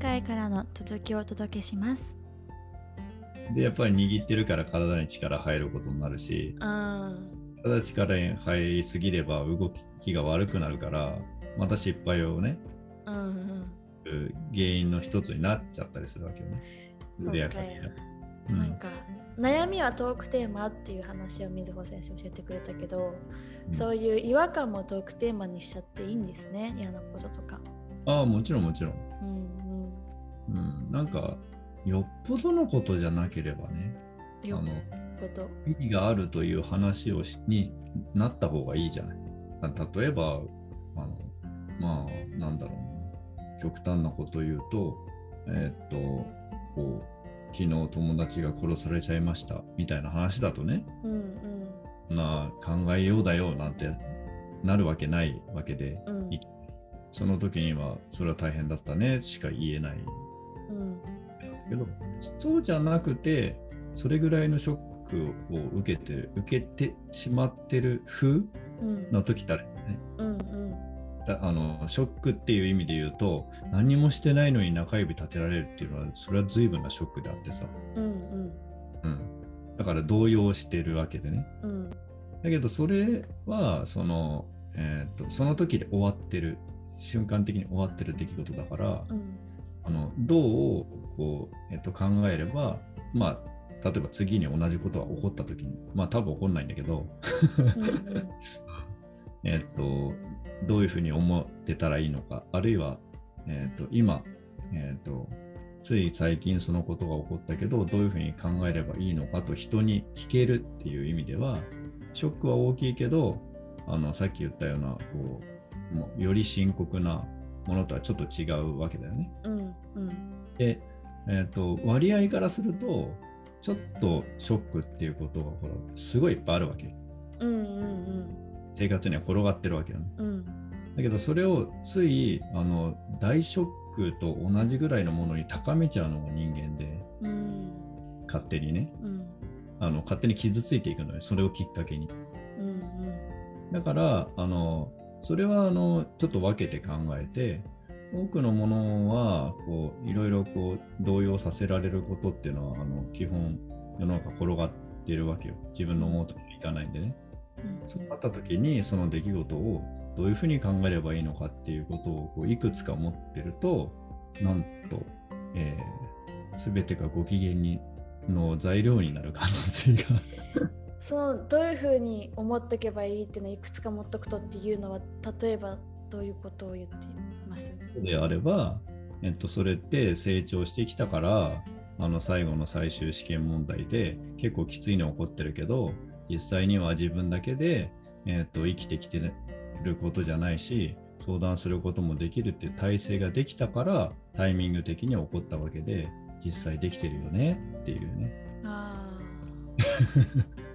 回からの続きをお届けします。で、やっぱり握ってるから体に力入ることになるし、うん。体に力に入りすぎれば動きが悪くなるから、また失敗をね、うんうん。原因の一つになっちゃったりするわけよね。そうか。うんなんか悩みはトークテーマっていう話を水穂先生教えてくれたけど、うんそういう違和感もトークテーマにしちゃっていいんですね嫌なこととか。ああ、もちろんもちろん。うんうん、なんか、よっぽどのことじゃなければね、あの、こと。意義があるという話をしになった方がいいじゃない。例えば、あのまあ、なんだろうな、極端なことを言うと、えーっと、こう、昨日友達が殺されちゃいましたみたいな話だとね、うんうんな考えようだよなんてなるわけないわけで、うんいその時にはそれは大変だったねしか言えないうんけど、そうじゃなくて、それぐらいのショックを受けてる、受けてしまってる風うん。の時ったらね、うんうん。だあのショックっていう意味で言うと、何もしてないのに中指立てられるっていうのは、それは随分なショックであってさ、うんうん。うん。だから動揺してるわけでね。うん。だけど、それは、その、えーっと、その時で終わってる、瞬間的に終わってる出来事だから、うんあのどうこう、えっと、考えれば、まあ、例えば次に同じことが起こった時に、まあ多分起こんないんだけど、うん えっと、どういうふうに思ってたらいいのか、あるいは、えっと、今、えっと、つい最近そのことが起こったけど、どういうふうに考えればいいのかと人に聞けるっていう意味では、ショックは大きいけど、あのさっき言ったようなこうもうより深刻なものとはちょっと違うわけだよね。うんうん。で、えー、と割合からするとちょっとショックっていうことがほらすごいいっぱいあるわけ。うんうん生活には転がってるわけよね。うん。うんだけどそれをついあの大ショックと同じぐらいのものに高めちゃうのが人間でうん勝手にね。うんあの勝手に傷ついていくのよ。それをきっかけに。うん。だからあのそれはあのちょっと分けて考えて多くのものはこういろいろこう動揺させられることっていうのはあの基本世の中転がってるわけよ。自分の思うとにいかないんでね。うん。そうなった時にその出来事をどういうふうに考えればいいのかっていうことをこういくつか持ってるとなんと、えー、全てがご機嫌にの材料になる可能性がそのどういうふうに思っとけばいいっていうのをいくつか持っとくとっていうのは例えばどういうことを言っています？であれば、えっと、それって成長してきたからあの最後の最終試験問題で結構きついの起こってるけど実際には自分だけで、えっと、生きてきてることじゃないし相談することもできるっていう体制ができたからタイミング的に起こったわけで実際できてるよねっていうね。あ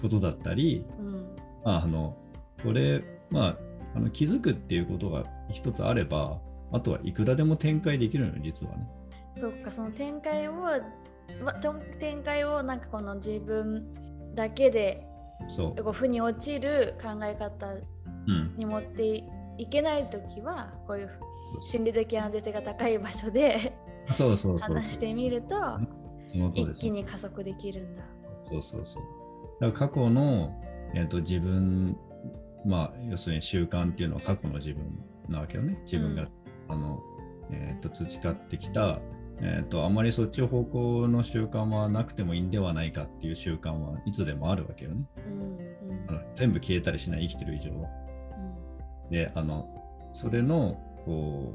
ことだったりあうんまあ、あのこれ、まあ、あの気づくっていうことが一つあればあとはいくらでも展開できるのよ実はね。そっかその展開を展開をなんかこの自分だけでそう。こう負に落ちる考え方うん。に持っていけない時はこういう心理的安全性が高い場所でそうそうそう。話してみるとそ一気に加速できるんだ。そうそうそう。だから過去の、えー、と自分、まあ、要するに習慣っていうのは過去の自分なわけよね。自分が、うんあの、えー、と培ってきた、えー、とあまりそっち方向の習慣はなくてもいいんではないかっていう習慣はいつでもあるわけよね。うんうんあの全部消えたりしない生きてる以上は。で、あの、それの、こ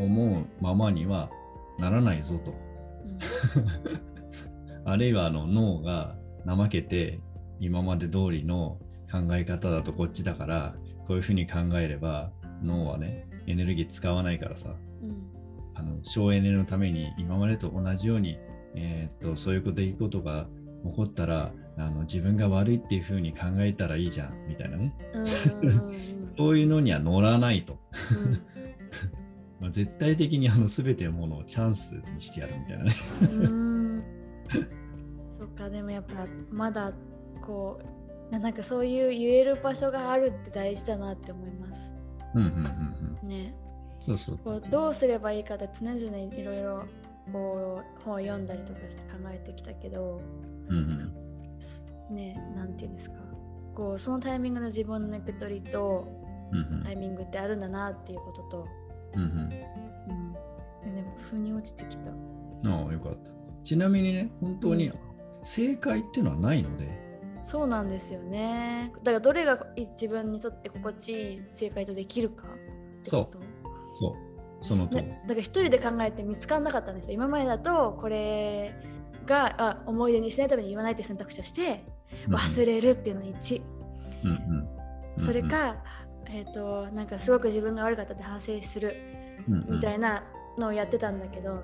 う、思うままにはならないぞと。うん あるいはあの脳が怠けて今まで通りの考え方だとこっちだからこういうふうに考えれば脳はねエネルギー使わないからさうん。あの省エネのために今までと同じように、えーっとそういう出来事が起こったらあの自分が悪いっていうふうに考えたらいいじゃんみたいなね。そういうのには乗らないと、うん。まあ、絶対的にあの全てのものをチャンスにしてやるみたいなね。うーん。そっかでもやっぱまだこうななんかそういう言える場所があるって大事だなって思いますうんうんうんうんねそうそう。こうどうすればいいかって常々いろいろこう本を読んだりとかして考えてきたけど、うんねなんていうんですかこうそのタイミングの自分の受け取りとうん。うんタイミングってあるんだなっていうことと、うん。うんうん、でも腑に落ちてきた。うん。ああ、よかった。ちなみにね、本当に正解っていうのはないので、そうなんですよね。だからどれが自分にとって心地いい正解とできるかってこと？そう、そのと、ねだから一人で考えて見つからなかったんですよ。今までだとこれがあ思い出にしないために言わないって選択肢をして忘れるっていうの1、うんうん。うん、それか、えー、となんかすごく自分が悪かったって反省するみたいいなのをやってたんだけど、な、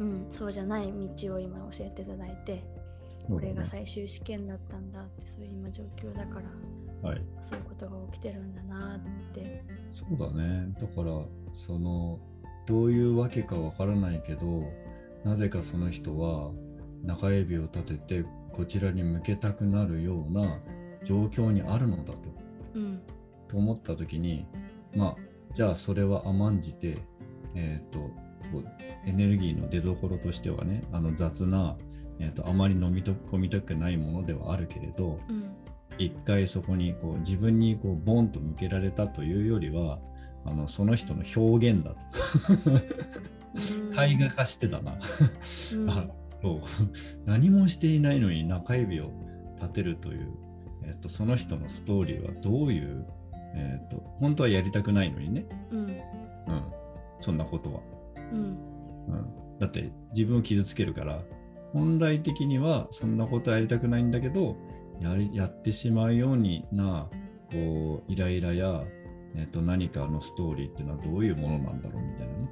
うん。うん、そうじゃない道を今教えていただいて、うん、これが最終試験だったんだってそういう今状況だからはい、そういうことが起きてるんだなって。そうだね。だから、その、どういうわけかわからないけど、なぜかその人は中指を立ててこちらに向けたくなるような状況にあるのだと。うんと思った時にまあじゃあそれは甘んじてえっ、とこうエネルギーの出どころとしてはねあの雑な、えー、とあまり飲み込みたくないものではあるけれどうん。一回そこにこう自分にこうボンと向けられたというよりはあのその人の表現だと。絵画化してたな、うん。あそう。何もしていないのに中指を立てるという、えっとその人のストーリーはどういう、えっと本当はやりたくないのにね、うん。うん、そんなことは、うん。うん、だって自分を傷つけるから本来的にはそんなことはやりたくないんだけどやりやってしまうようになこうイライラや、えっと何かのストーリーっていうのはどういうものなんだろうみたいなね、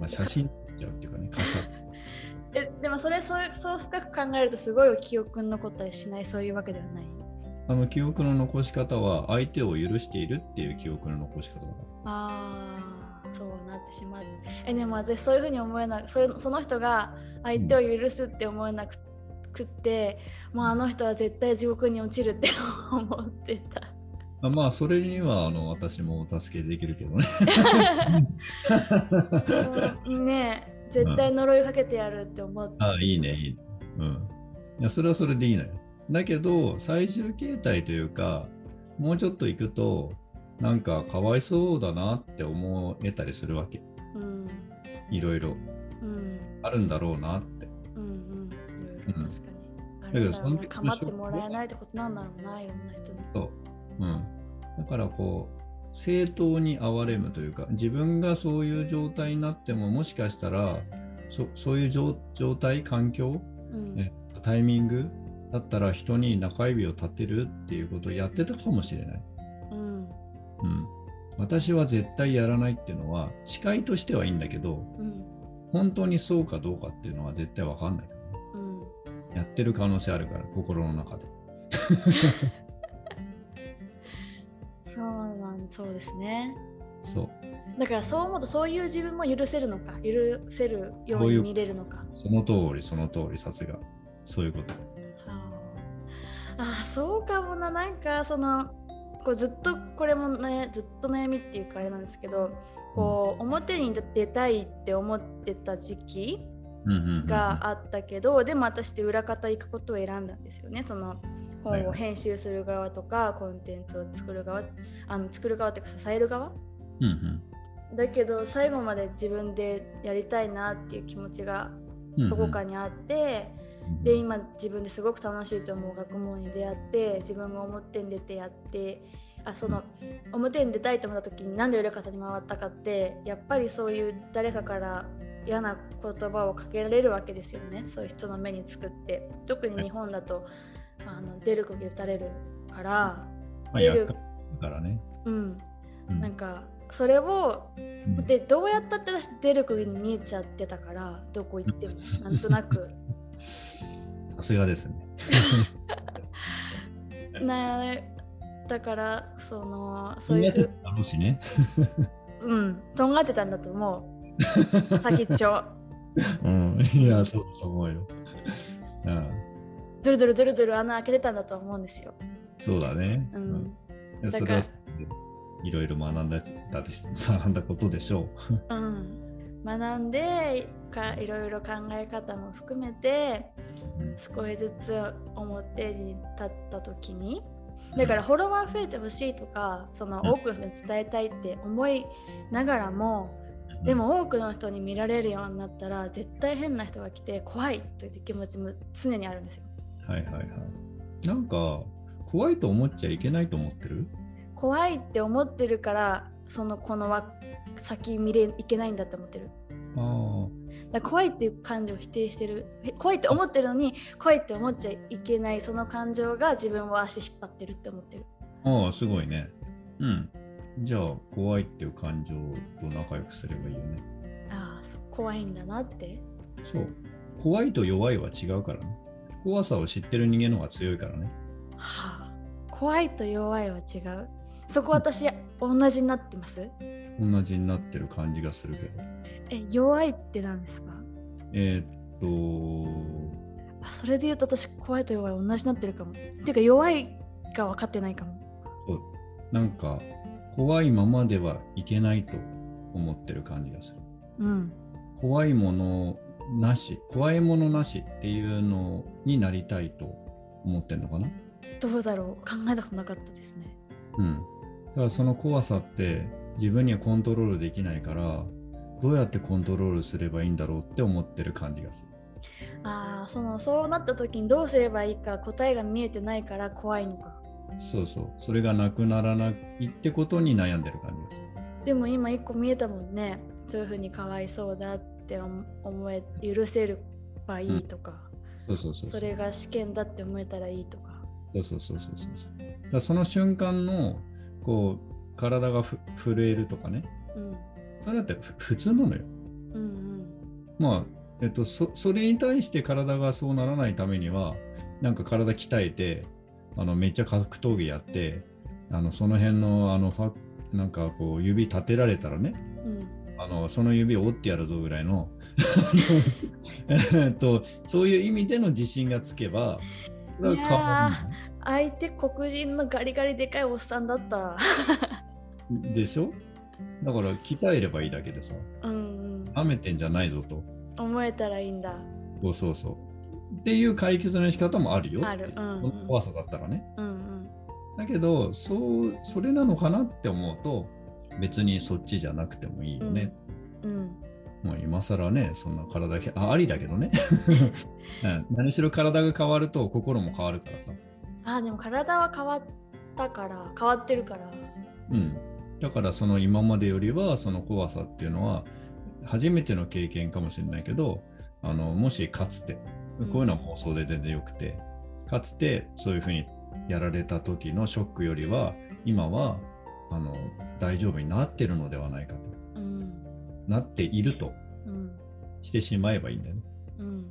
まあ、写真じゃっていうかねカシャ えでもそれそうそう深く考えるとすごい記憶に残ったりしない？そういうわけではない？あの記憶の残し方は相手を許しているっていう記憶の残し方だかああそうなってしまう。えでも私そういうふうに思えなくそその人が相手を許すって思えなくくって、もうあの人は絶対地獄に落ちるって 思ってた。らまあそれにはあの私もお助けできるけどね。う んねえ絶対呪いかけてやるって思って。ああいいねいいね。うん。いやそれはそれでいいのよ。だけど最終形態というかもうちょっと行くとなんかかわいそうだなって思えたりするわけ。うん。いろいろ。うんあるんだろうなってうんうんいろいろ確かに。あだけどその時の構ってもらえないってことなんだろうな、いろんな人に。そう。うん。だからこう、正当に憐れむというか、自分がそういう状態になっても、もしかしたら、そそういう状状態、環境、うんねタイミングだったら人に中指を立てるっていうことをやってたかもしれない。うんうん。私は絶対やらないっていうのは、誓いとしてはいいんだけど、うん本当にそうかどうかっていうのは絶対わかんない。うんやってる可能性あるから、心の中で。そうなんそうですね。そう。だからそう思うとそういう自分も許せるのか許せるように見れるのか。その通り、その通り、さすが。そういうこと。はあ、あそうかもななんかそのこうずっとこれもねずっと悩みっていうかあれなんですけどこう表に出たいって思ってた時期うんうんうんうん。があったけど、でも私って裏方行くことを選んだんですよね。その本を編集する側とかコンテンツを作る側あの作る側っていうか支える側うんうん。だけど最後まで自分でやりたいなっていう気持ちがうんうんどこかにあって、で今自分ですごく楽しいと思う学問に出会って自分が表に出てやってあその表に出たいと思った時に何で裏方に回ったかってやっぱりそういう誰かから嫌な言葉をかけられるわけですよね。そういう人の目につくって。特に日本だとあの出る釘打たれるからまあ、出るからね。うん。うん。なんかそれをうん。でどうやったって私出る釘に見えちゃってたからどこ行っても。なんとなく さすがですね。な だからそのそういうふだろうしね。うんとんがってたんだと思う先っちょ うん。いや、そうだと思うよ。うん。ドゥルドゥルドゥルドゥル穴開けてたんだと思うんですよ、そうだね。うん。いやだからそれはいろいろ学んだ学んだことでしょう。うん、学んでかいろいろ考え方も含めて少しずつ表に立った時にだからフォロワー増えてほしいとかその多くの人に伝えたいって思いながらもでも多くの人に見られるようになったら絶対変な人が来て怖いという気持ちも常にあるんですよ。はいはいはい。なんか怖いと思っちゃいけないと思ってる？怖いって思ってるからそのこの先見れいけないんだって思ってる。あだ怖いっていう感情を否定してる怖いって思ってるのに怖いって思っちゃいけないその感情が自分を足引っ張ってるって思ってる。ああすごいね。うん。じゃあ怖いっていう感情と仲良くすればいいよね？ああ怖いんだなって。そう。怖いと弱いは違うからね。怖さを知ってる人間の方が強いからね。はあ、怖いと弱いは違う。そこ私、同じになってます？同じになってる感じがするけど。え、弱いって何ですか？えー、っとあ、それで言うと私、怖いと弱い同じになってるかも。っていうか、弱いが分かってないかも。そう。なんか、怖いままではいけないと思ってる感じがする。うん。怖いものなし、怖いものなしっていうのになりたいと思ってんのかな？どうだろう考えたことなかったですね。うん。だからその怖さって自分にはコントロールできないから、どうやってコントロールすればいいんだろうって思ってる感じがする。ああ、その、そうなった時にどうすればいいか答えが見えてないから怖いのか。そうそう。それがなくならないってことに悩んでる感じがする。でも今一個見えたもんね。そういうふうにかわいそうだって思え、許せればいいとか、そうそうそうそれが試験だって思えたらいいとか。そうそうそうそうそう。だその瞬間のこう体がふ震えるとかね、うん。それだってふ普通なのよ。うんうん。まあ、えっとそ、それに対して体がそうならないためには、なんか体鍛えて、あのめっちゃ格闘技やって、あのその辺のあのファなんかこう指立てられたらね、うん。あのその指を折ってやるぞぐらいの えっとそういう意味での自信がつけば、それは変わ相手黒人のガリガリでかいおっさんだった。でしょ？だから鍛えればいいだけでさ、うんうん。舐めてんじゃないぞと。思えたらいいんだ。そうそうそう。っていう解決の仕方もあるよ。あるうんうん怖さだったらね。うんうん。だけど、そう、それなのかなって思うと、別にそっちじゃなくてもいいよね。うん。まあ今更ね、そんな体けあありだけどね、うん。何しろ体が変わると心も変わるからさ。あでも体は変わったから変わってるから。うん。だからその今までよりはその怖さっていうのは初めての経験かもしれないけど、あのもしかつて、うんこういうのは妄想で全然よくて、かつてそういうふうにやられた時のショックよりは今はあの大丈夫になってるのではないかと。うん。なっているとうん。してしまえばいいんだよね。うん。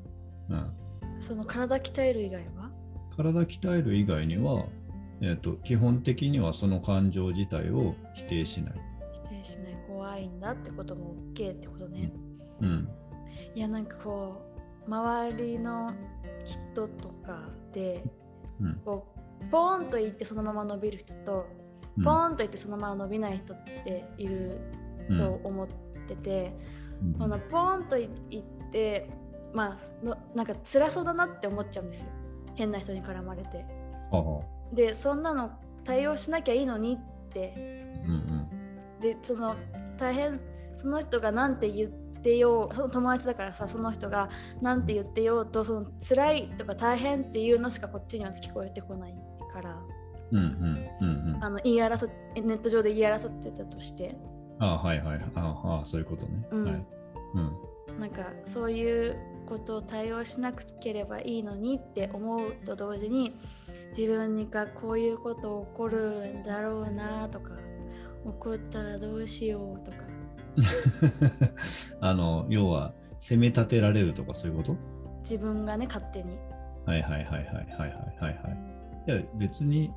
うん、その体鍛える以外は体鍛える以外には、えー、と基本的にはその感情自体を否定しない。否定しない怖いんだってことも OK ってことね。うん。いやなんかこう周りの人とかでうん。こうポーンと言ってそのまま伸びる人とうんポーンと言ってそのまま伸びない人っているうんと思ってて、うんこのポーンと言ってまあのなんか辛そうだなって思っちゃうんですよ変な人に絡まれて。でそんなの対応しなきゃいいのにって。うんでその大変その人が何て言ってようその友達だからさその人が何て言ってようとその辛いとか大変っていうのしかこっちには聞こえてこないから。うんうんうんうん。うんあの言い争っネット上で言い争ってたとして。あはいはい。ああそういうことね。うん。はい。うん。なんかそういうことを対応しなければいいのにって思うと同時に自分にかこういうこと起こるんだろうなとか起こったらどうしようとか あの要は責め立てられるとかそういうこと？自分がね勝手にはいはいはいはいはいはいはいはい。いや別に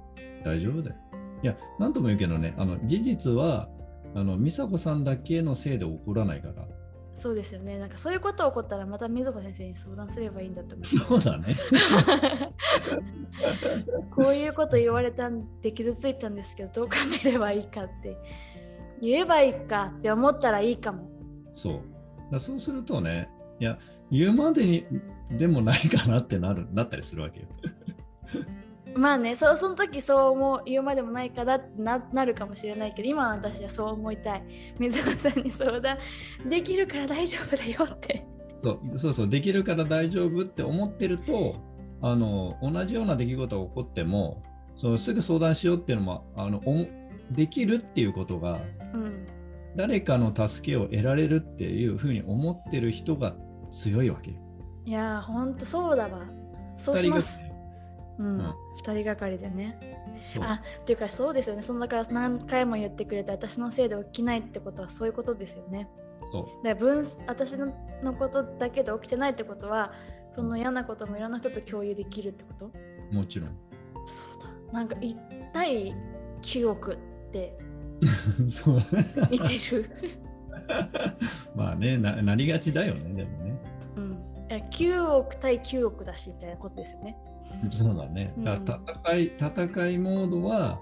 大丈夫だよ。いや何とも言うけどねあの事実はあの美佐子さんだけのせいで起こらないから。そうですよねなんかそういうこと起こったらまた水穂先生に相談すればいいんだと思そうだね。う こういうこと言われたんで傷ついたんですけどどう考えればいいかって言えばいいかって思ったらいいかもそう。だそうするとね、いや、言うまでにでもないかなってなるなったりするわけよ。まあねそその時そう思う言うまでもないかなってななるかもしれないけど今は私はそう思いたい。水穂さんに相談。できるから大丈夫だよって。そうそうそう、できるから大丈夫って思ってると、あの同じような出来事が起こっても、そのすぐ相談しようっていうのもあのおできるっていうことが、うん。誰かの助けを得られるっていうふうに思ってる人が強いわけよ。いやーほんとそうだわ。そうしますうん、うん。二人がかりでね。あっていうかそうですよね。そのだから何回も言ってくれた私のせいで起きないってことはそういうことですよね。そう。だから分私ののことだけで起きてないってことはその嫌なこともいろんな人と共有できるってこと？もちろん。そうだ。なんか1対9億って。そう。見てる？まあねな、なりがちだよね、でもね。うん。いや9億対9億だしみたいなことですよね そうだね。だうん戦い戦いモードは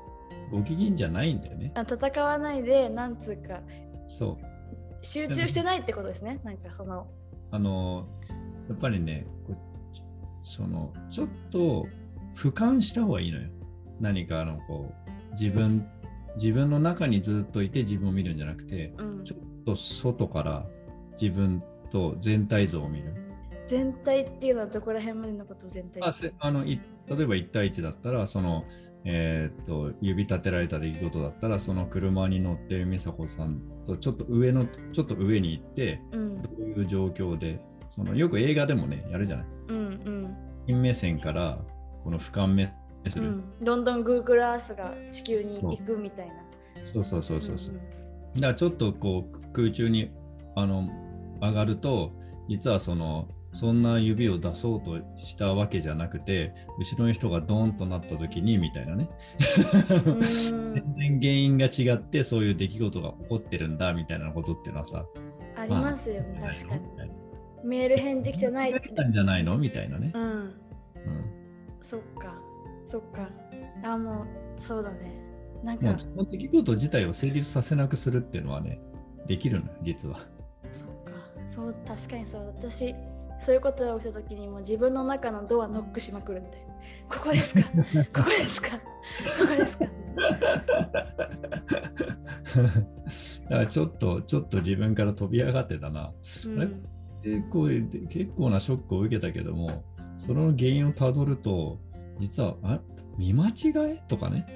ご機嫌じゃないんだよね。あ戦わないでなんつうかそう。集中してないってことですねなんかそのあの、やっぱりね、そのちょっと俯瞰した方がいいのよ。何かあのこう自分自分の中にずっといて自分を見るんじゃなくて、うんちょっと外から自分と全体像を見る。全体っていうのはどこら辺までのことを全体あせあのい例えば1対1だったら、その、えーっと指立てられた出来事だったら、その車に乗ってる美佐子さんとちょっと上の、ちょっと上に行って、うんどういう状況で、そのよく映画でもね、やるじゃない。うんうん近目線からこの俯瞰目する。うん、どんどん Google Earth が地球に行くみたいな。そうそうそうそうそう。んだからちょっとこう空中にあの上がると、実はその、そんな指を出そうとしたわけじゃなくて、後ろの人がドーンとなった時にみたいなね。うん全然原因が違ってそういう出来事が起こってるんだみたいなことっていうのはさ、ありますよね、確かに。メール返事来てないって。たんじゃないの？みたいなね。うん、うんそっか、そっか。あ、もう、そうだね。なんか出来事自体を成立させなくするっていうのはね、できるのよ、実は。そっか。そう、確かにそう。私、そういうことが起きた時にもう自分の中のドアノックしまくるみたいな。ここですか？ここですか？ここですか？だからちょっと、ちょっと自分から飛び上がってたな。うん。結構結構なショックを受けたけども、その原因をたどると、実は、あ見間違い？とかね。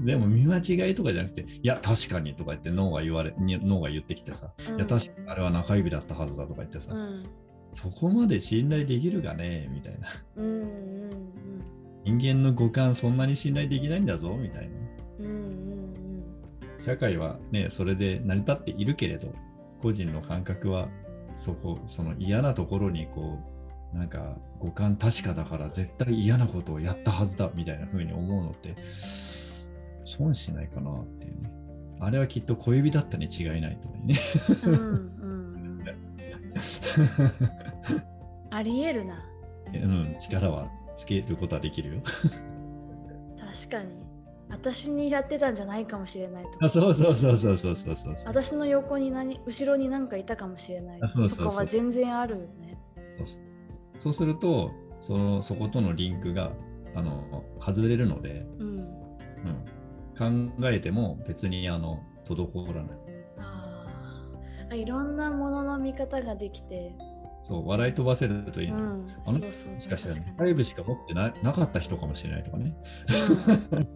でも見間違いとかじゃなくて、いや、確かにとか言って脳が言われ、に脳が言ってきてさ、うんいや、確かにあれは中指だったはずだとか言ってさ、うんそこまで信頼できるかねみたいな。うんうん人間の五感そんなに信頼できないんだぞみたいな。うんうんうん社会はね、それで成り立っているけれど、個人の感覚はそこ、その嫌なところにこう、なんか五感確かだから絶対嫌なことをやったはずだみたいな風に思うのって、損しないかなっていうね。あれはきっと小指だったに違いないとね。うんうん、ありえるな。うん、力はつけることはできるよ。確かに。私にやってたんじゃないかもしれないとあ。そうそうそうそうそうそうそう。私の横に何、後ろに何かいたかもしれないそこは全然あるよね。そうすると、そのそことのリンクがあの外れるので、うん、うん、考えても別にあの滞らない。あーあいろんなものの見方ができてそう笑い飛ばせるといいうのよ。んあのそうそうもしかしたら確かに中指しか持ってななかった人かもしれないとかね。うん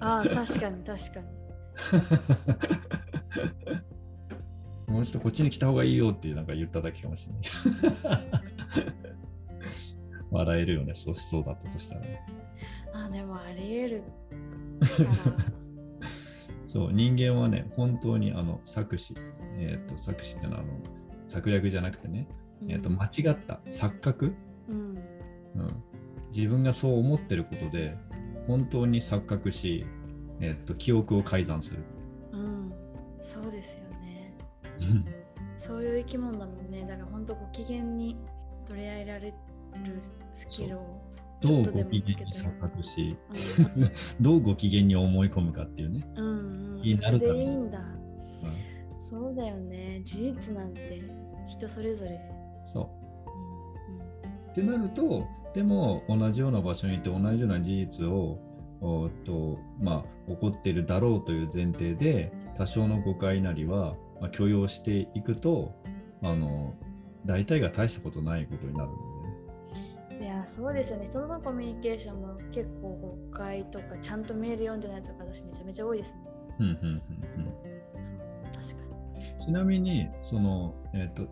あー確かに確かに もうちょっとこっちに来た方がいいよってなんか言っただけかもしれない。笑えるよね、そうそうだったとしたらね。あでもありえる そう、人間はね、本当にあの作詞、えっ、と、作詞ってのはあの策略じゃなくてね、えっ、と、間違った錯覚、うん。うん、自分がそう思ってることで、本当に錯覚し、えっ、と、記憶を改ざんする。うん。そうですよね。そういう生き物だもんね。だから本当ご機嫌に取り合えられるスキルをどうご機嫌に錯覚し、うんどうご機嫌に思い込むかっていうね。うんうん、いいなるそかなれでいいんだ。うんそうだよね。事実なんて人それぞれ。そう。ってなると、でも同じような場所にいて同じような事実をおっと、まあ、起こっているだろうという前提で多少の誤解なりは、まあ、許容していくとあの大体が大したことないことになるん、そうですよね。人とのコミュニケーションも結構誤解とか、ちゃんとメール読んでないとか、私めちゃめちゃ多いですね。うんうんうんうんそう、確かちなみにその、えっと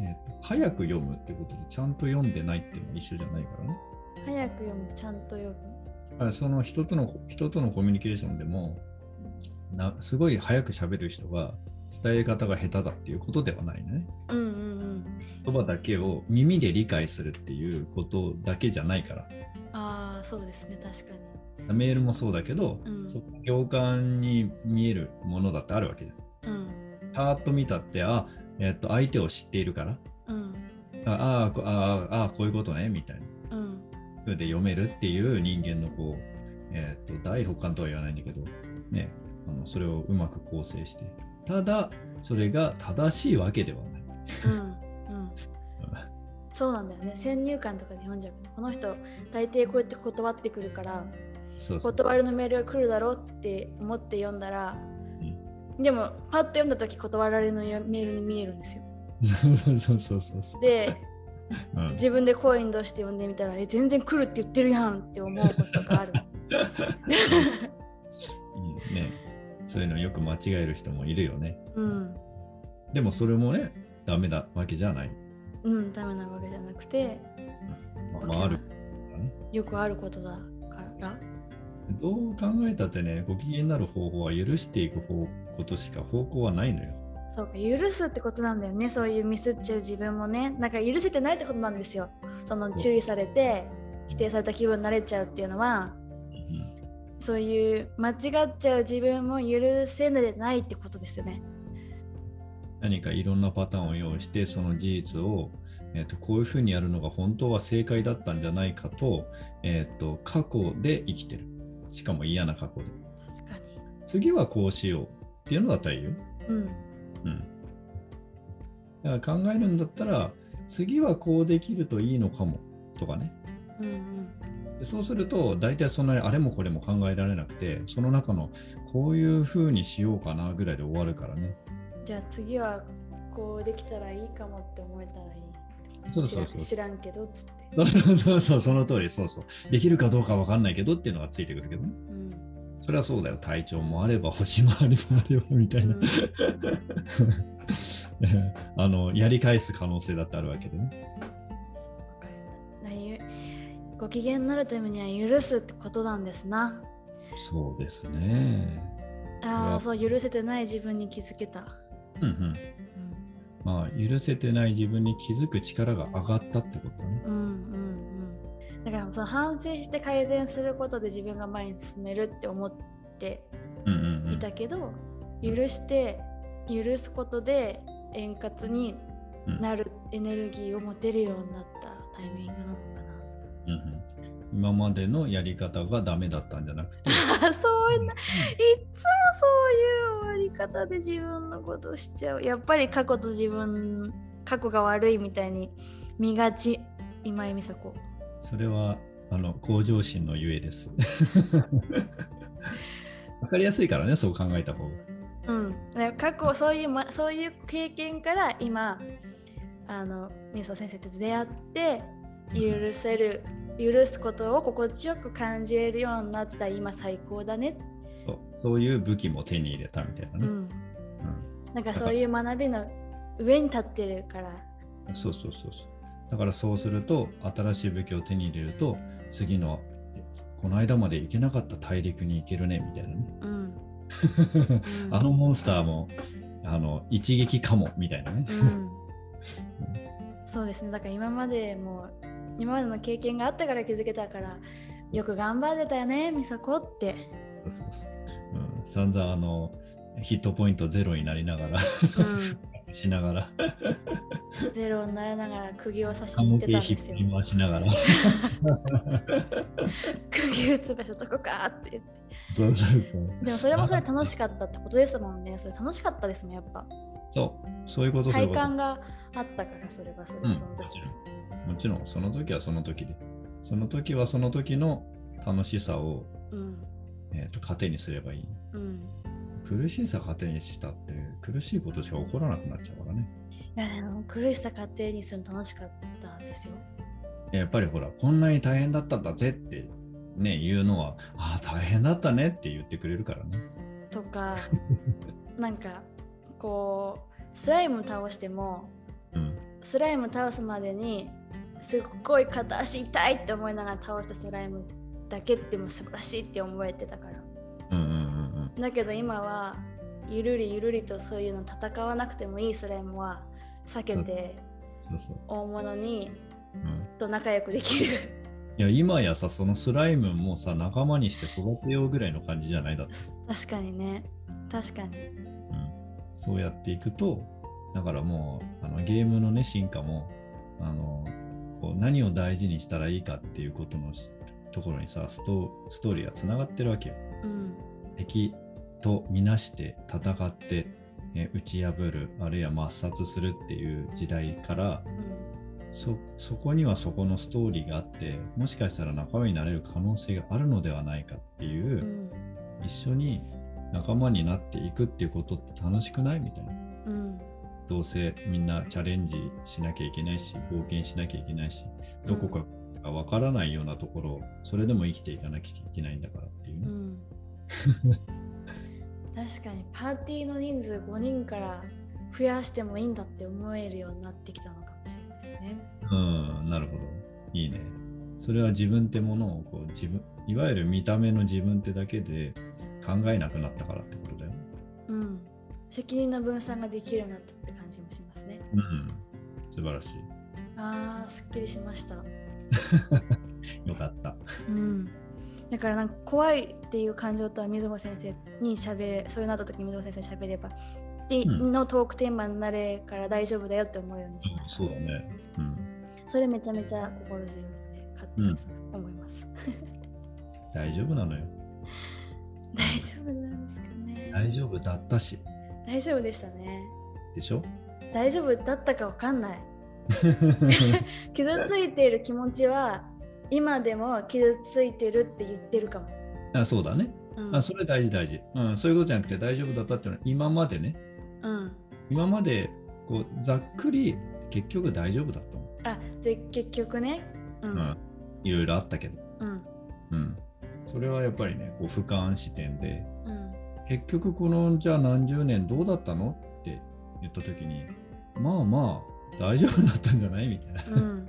えっと早く読むってことでちゃんと読んでないっていうのは一緒じゃないからね。に。早く読むとちゃんと読む。あその人との人とのコミュニケーションでもなすごい早く喋る人が伝え方が下手だっていうことではないね。うんうんうん。言葉だけを耳で理解するっていうことだけじゃないから。ああ、そうですね。確かに。メールもそうだけど、うんそ共感に見えるものだってあるわけじゃん。うん。パーッと見たって、あ、えっと相手を知っているから、うん。ああこあああこういうことねみたいな。うん。それで読めるっていう人間のこう、えっと第六感とは言わないんだけど、ね、あのそれをうまく構成して。ただ、それが正しいわけではない。うん。うん。そうなんだよね。先入観とかで読んじゃう。この人、大抵こうやって断ってくるから、そうそう。断りのメールが来るだろうって思って読んだら、でもパッと読んだ時断られのメールに見えるんですよ。そうそうそうそうそう。でうん自分で声に出して読んでみたらえ全然来るって言ってるやんって思うことがある。いいね。そういうのよく間違える人もいるよね。うん、でもそれもね、ダメだわけじゃない。うん、ダメなわけじゃなくてまあ、まあ、ある。よくあることだから。どう考えたってね、ご機嫌になる方法は許していく方ことしか方向はないのよ。そうか許すってことなんだよね。そういうミスっちゃう自分もね。なんか許せてないってことなんですよ。その注意されて否定された気分になれちゃうっていうのは。うん。そういう間違っちゃう自分も許せないってことですよね何かいろんなパターンを用意して、その事実を、えー、とこういうふうにやるのが本当は正解だったんじゃないかと,、えー、と過去で生きてる。しかも嫌な過去で。確かに次はこうしようっていうのだったらいいよ。うんうん。だから考えるんだったら、次はこうできるといいのかもとかね。うんうんでそうすると、大体そんなにあれもこれも考えられなくて、その中のこういうふうにしようかなぐらいで終わるからね。じゃあ次はこうできたらいいかもって思えたらいいそうそうそう。知らんけどっつってそうそうそうその通り、そうそう。できるかどうかわかんないけどっていうのがついてくるけどね。うんそれはそうだよ。体調もあれば、星もあればあればみたいな。あの、やり返す可能性だってあるわけでね。そうわかるなゆご機嫌になるためには許すってことなんですなそうですね。ああそう許せてない自分に気づけた、うんうん。まあ、許せてない自分に気づく力が上がったってことね。うん、うんうん。うんだからその反省して改善することで自分が前に進めるって思ってうんうんうん。いたけど、許して許すことで円滑になるエネルギーを持てるようになったタイミングなのかうんうん。今までのやり方がダメだったんじゃなくて、な そういうないっつもそういうり方で自分のことしちゃう。やっぱり過去と自分過去が悪いみたいに見がち。今井美佐子。それはあの向上心のゆえです。わかりやすいからね、そう考えた方が。うん、過去そういう、ま、そういう経験から今あのみそ先生と出会って許せる許すことを心地よく感じれるようになった今最高だね、そう。そういう武器も手に入れたみたいなね。うん、なんかそういう学びの上に立ってるから。うんそうそうそうそう。だからそうすると、新しい武器を手に入れると、次の、えこの間まで行けなかった大陸に行けるねみたいなね。うん、うん。あのモンスターもあの一撃かもみたいなね。うん、そうですね。だから今までも今までの経験があったから気づけたからよく頑張ってたよねみさこってそうそうそううん、散々あのヒットポイントゼロになりながらうん しながら、ゼロになりながら釘を刺しカに行ってたんですよ。回しながら。釘打つ場所どこかって言って。そうそうそう。でもそれもそれ楽しかったってことですもんね。それ楽しかったですもん、やっぱ。そう、そういうこと。体感があったから、それがそれうん、そのも時ちろん。もちろん、その時はその時で。その時はその時の楽しさを、うん。えー、と糧にすればいい。うん。苦しさ糧にしたって苦しいことしか起こらなくなっちゃうからね。いやでも苦しさ家庭にするの楽しかったですよ。やっぱりほら、こんなに大変だったんだぜってね、言うのは、ああ、大変だったねって言ってくれるからね。とか、なんかこう、スライム倒しても、うん。スライム倒すまでにすっごい片足痛いって思いながら倒したスライムだけでも素晴らしいって思えてたから。うんうんうんうん。だけど今はゆるりゆるりとそういうの戦わなくてもいいスライムは避けてそうそう。大物にうん、と仲良くできる。いや、今やさ、そのスライムもさ、仲間にして育てようぐらいの感じじゃない？だって。確かにね。確かに。うん、そうやっていくと、だからもうあのゲームのね、進化も、あのこう何を大事にしたらいいかっていうことのしところにさ、ストストーリーがつながってるわけよ。うん。敵とみなして戦って、え打ち破る、あるいは抹殺するっていう時代から、うんそそこにはそこのストーリーがあって、もしかしたら仲間になれる可能性があるのではないかっていう、うん一緒に仲間になっていくっていうことって楽しくないみたいな。うんどうせみんなチャレンジしなきゃいけないし、冒険しなきゃいけないし、どこかがわからないようなところを、それでも生きていかなきゃいけないんだからっていうね。うん 確かにパーティーの人数5人から増やしてもいいんだって思えるようになってきたのかもしれないですね。うん、なるほど。いいね。それは自分ってものをこう自分、いわゆる見た目の自分ってだけで考えなくなったからってことだよ。うん。責任の分散ができるようになったって感じもしますね。うん、素晴らしあー、すっきりしました。い。よかった。うん。だからなんか怖いっていう感情とは水穂先生にしゃべれ、そういうなった時に水穂先生にしゃべれば、でうんのトークテーマになれから大丈夫だよって思うようにしました。そうだね。うん。それめちゃめちゃ心強いので、勝手に思います。大丈夫なのよ。大丈夫なんですかね。大丈夫だったし。大丈夫でしたね。でしょ？大丈夫だったかわかんない。傷ついている気持ちは今でも傷ついてるって言ってるかも。あそうだね。うん、あそれ大事大事、うん。そういうことじゃなくて大丈夫だったっていうのは今までね、うん、今までこうざっくり結局大丈夫だったの。あで結局ね。ううんん。いろいろあったけど。うんうん。それはやっぱりね、こう俯瞰視点で、うん結局このじゃあ何十年どうだったの？って言った時に、まあまあ大丈夫だったんじゃない？みたいな。うん、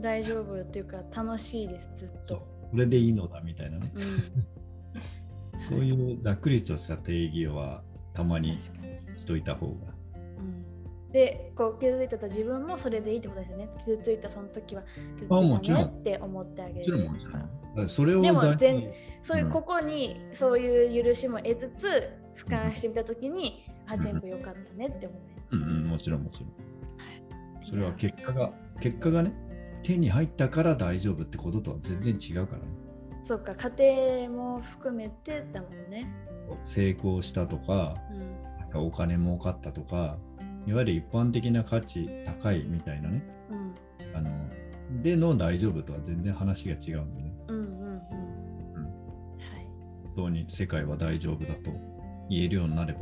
大丈夫っていうか楽しいですずっと。これでいいのだみたいなね。うん、そういうざっくりとした定義はたまに。しといた方が。うん、でこう傷ついてた自分もそれでいいってことですよね。傷ついたその時は傷ついたねって思ってあげるそれをでも全にそういううんここにそういう許しも得つつ俯瞰してみたときに、あ全部良かったねって思う。うんうん、もちろんもちろん。それは結果が、結果がね、手に入ったから大丈夫ってこととは全然違うからね。そうか家庭も含めてだもんね。成功したとか、うんなんかお金儲かったとか、いわゆる一般的な価値高いみたいなね、うん。あの、での大丈夫とは全然話が違うんでね。うんうんうん。うん。はい。本当に世界は大丈夫だと言えるようになれば、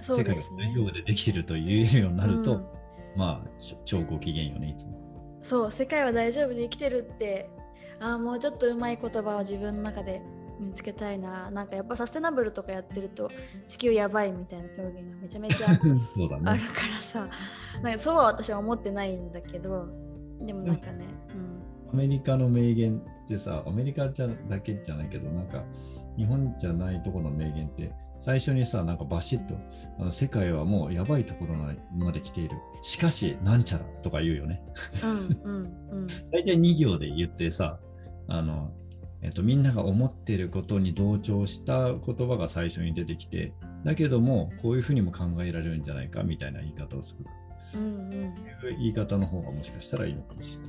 そう世界が大丈夫でできてると言えるようになると、うんまあ、超ご機嫌よね、いつも。そう世界は大丈夫で生きてるってあーもうちょっとうまい言葉を自分の中で見つけたいななんかやっぱサステナブルとかやってると地球やばいみたいな表現がめちゃめちゃ そうだね。あるからさなんかそうは私は思ってないんだけどでもなんかね、アメリカの名言ってさ、アメリカじゃだけじゃないけど、なんか日本じゃないところの名言って、最初にさ、なんかバシッと、あの世界はもうやばいところまで来ている。しかし、なんちゃらとか言うよね。うん、うんうんうん大体2行で言ってさ、あの、えっと、みんなが思っていることに同調した言葉が最初に出てきて、だけども、こういうふうにも考えられるんじゃないかみたいな言い方をする。うんうん、いう言い方の方がもしかしたらいいのかもしれない。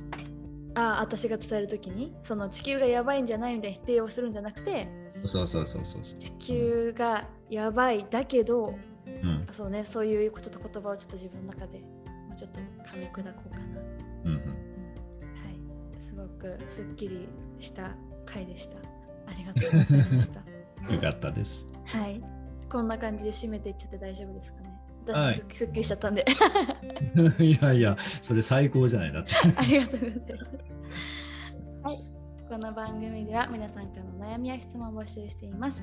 ああ私が伝える時に？その地球がやばいんじゃないみたいな否定をするんじゃなくてそうそうそうそうそう。地球がやばいだけど、うん。そうねそういうちょっと言葉をちょっと自分の中でもうちょっと噛み砕こうかな。うんうん。はい、すごくすっきりした回でした。ありがとうございました。よかったです。はい、こんな感じで締めていっちゃって大丈夫ですかね。はい私す,、すっきりしちゃったんで いやいや、それ最高じゃないだって。ありがとうございます。はい、この番組では皆さんからの悩みや質問を募集しています。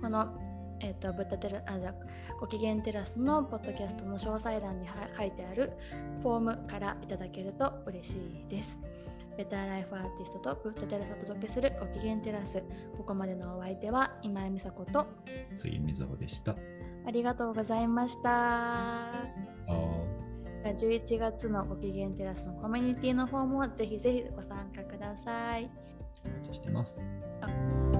このえっ、と、ブッダテラあじゃあご機嫌テラスのポッドキャストの詳細欄には書いてあるフォームからいただけると嬉しいです。ベターライフアーティストとブッダテラスをお届けするご機嫌テラス。ここまでのお相手は今井美佐子と杉みずほでした。ありがとうございました。あ11月のご機嫌テラスのコミュニティの方もぜひぜひご参加ください。お待ちしてます。あ